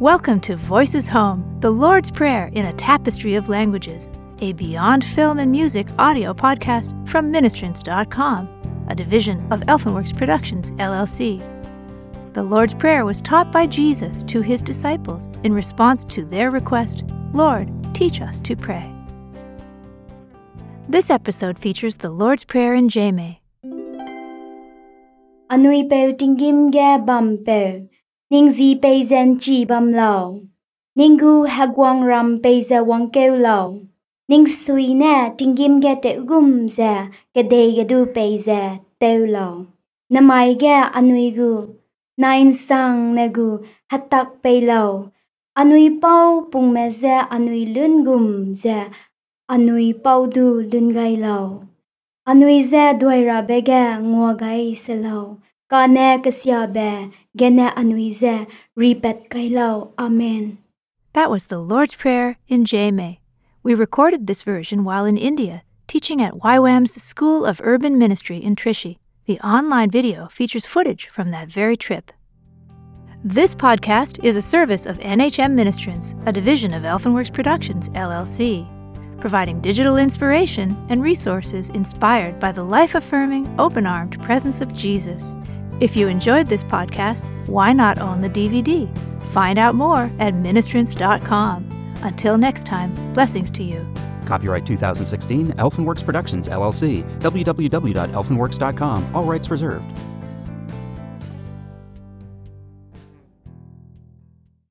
Welcome to Voices Home, the Lord's Prayer in a Tapestry of Languages, a Beyond Film and Music audio podcast from Ministrants.com, a division of Elfenworks Productions, LLC. The Lord's Prayer was taught by Jesus to his disciples in response to their request, Lord, teach us to pray. This episode features the Lord's Prayer in Jaymay. Ning zi pe zen chi bam lo. Ningu hagwang ram pe ze wang keu lo. Ning sui na tingim ge te gum Za ge de ge du pe ze teu lo. Namai ge anui gu. Nain sang ne gu hatak pe lo. Anui pau pung me Za anui lun gum Za Anui pau du lun gai lo. Anui Za Dwai ra Bega ngua gai se lo. Ka ne kasya be gene anui ze ripet. Amen. That was the Lord's Prayer in Jaymay. We recorded this version while in India, teaching at YWAM's School of Urban Ministry in Trichy. The online video features footage from that very trip. This podcast is a service of NHM Ministrants, a division of Elfenworks Productions, LLC, providing digital inspiration and resources inspired by the life affirming, open armed presence of Jesus. If you enjoyed this podcast, why not own the DVD? Find out more at ministrants.com. Until next time, blessings to you. Copyright 2016, Elfenworks Productions, LLC, www.elfenworks.com, all rights reserved.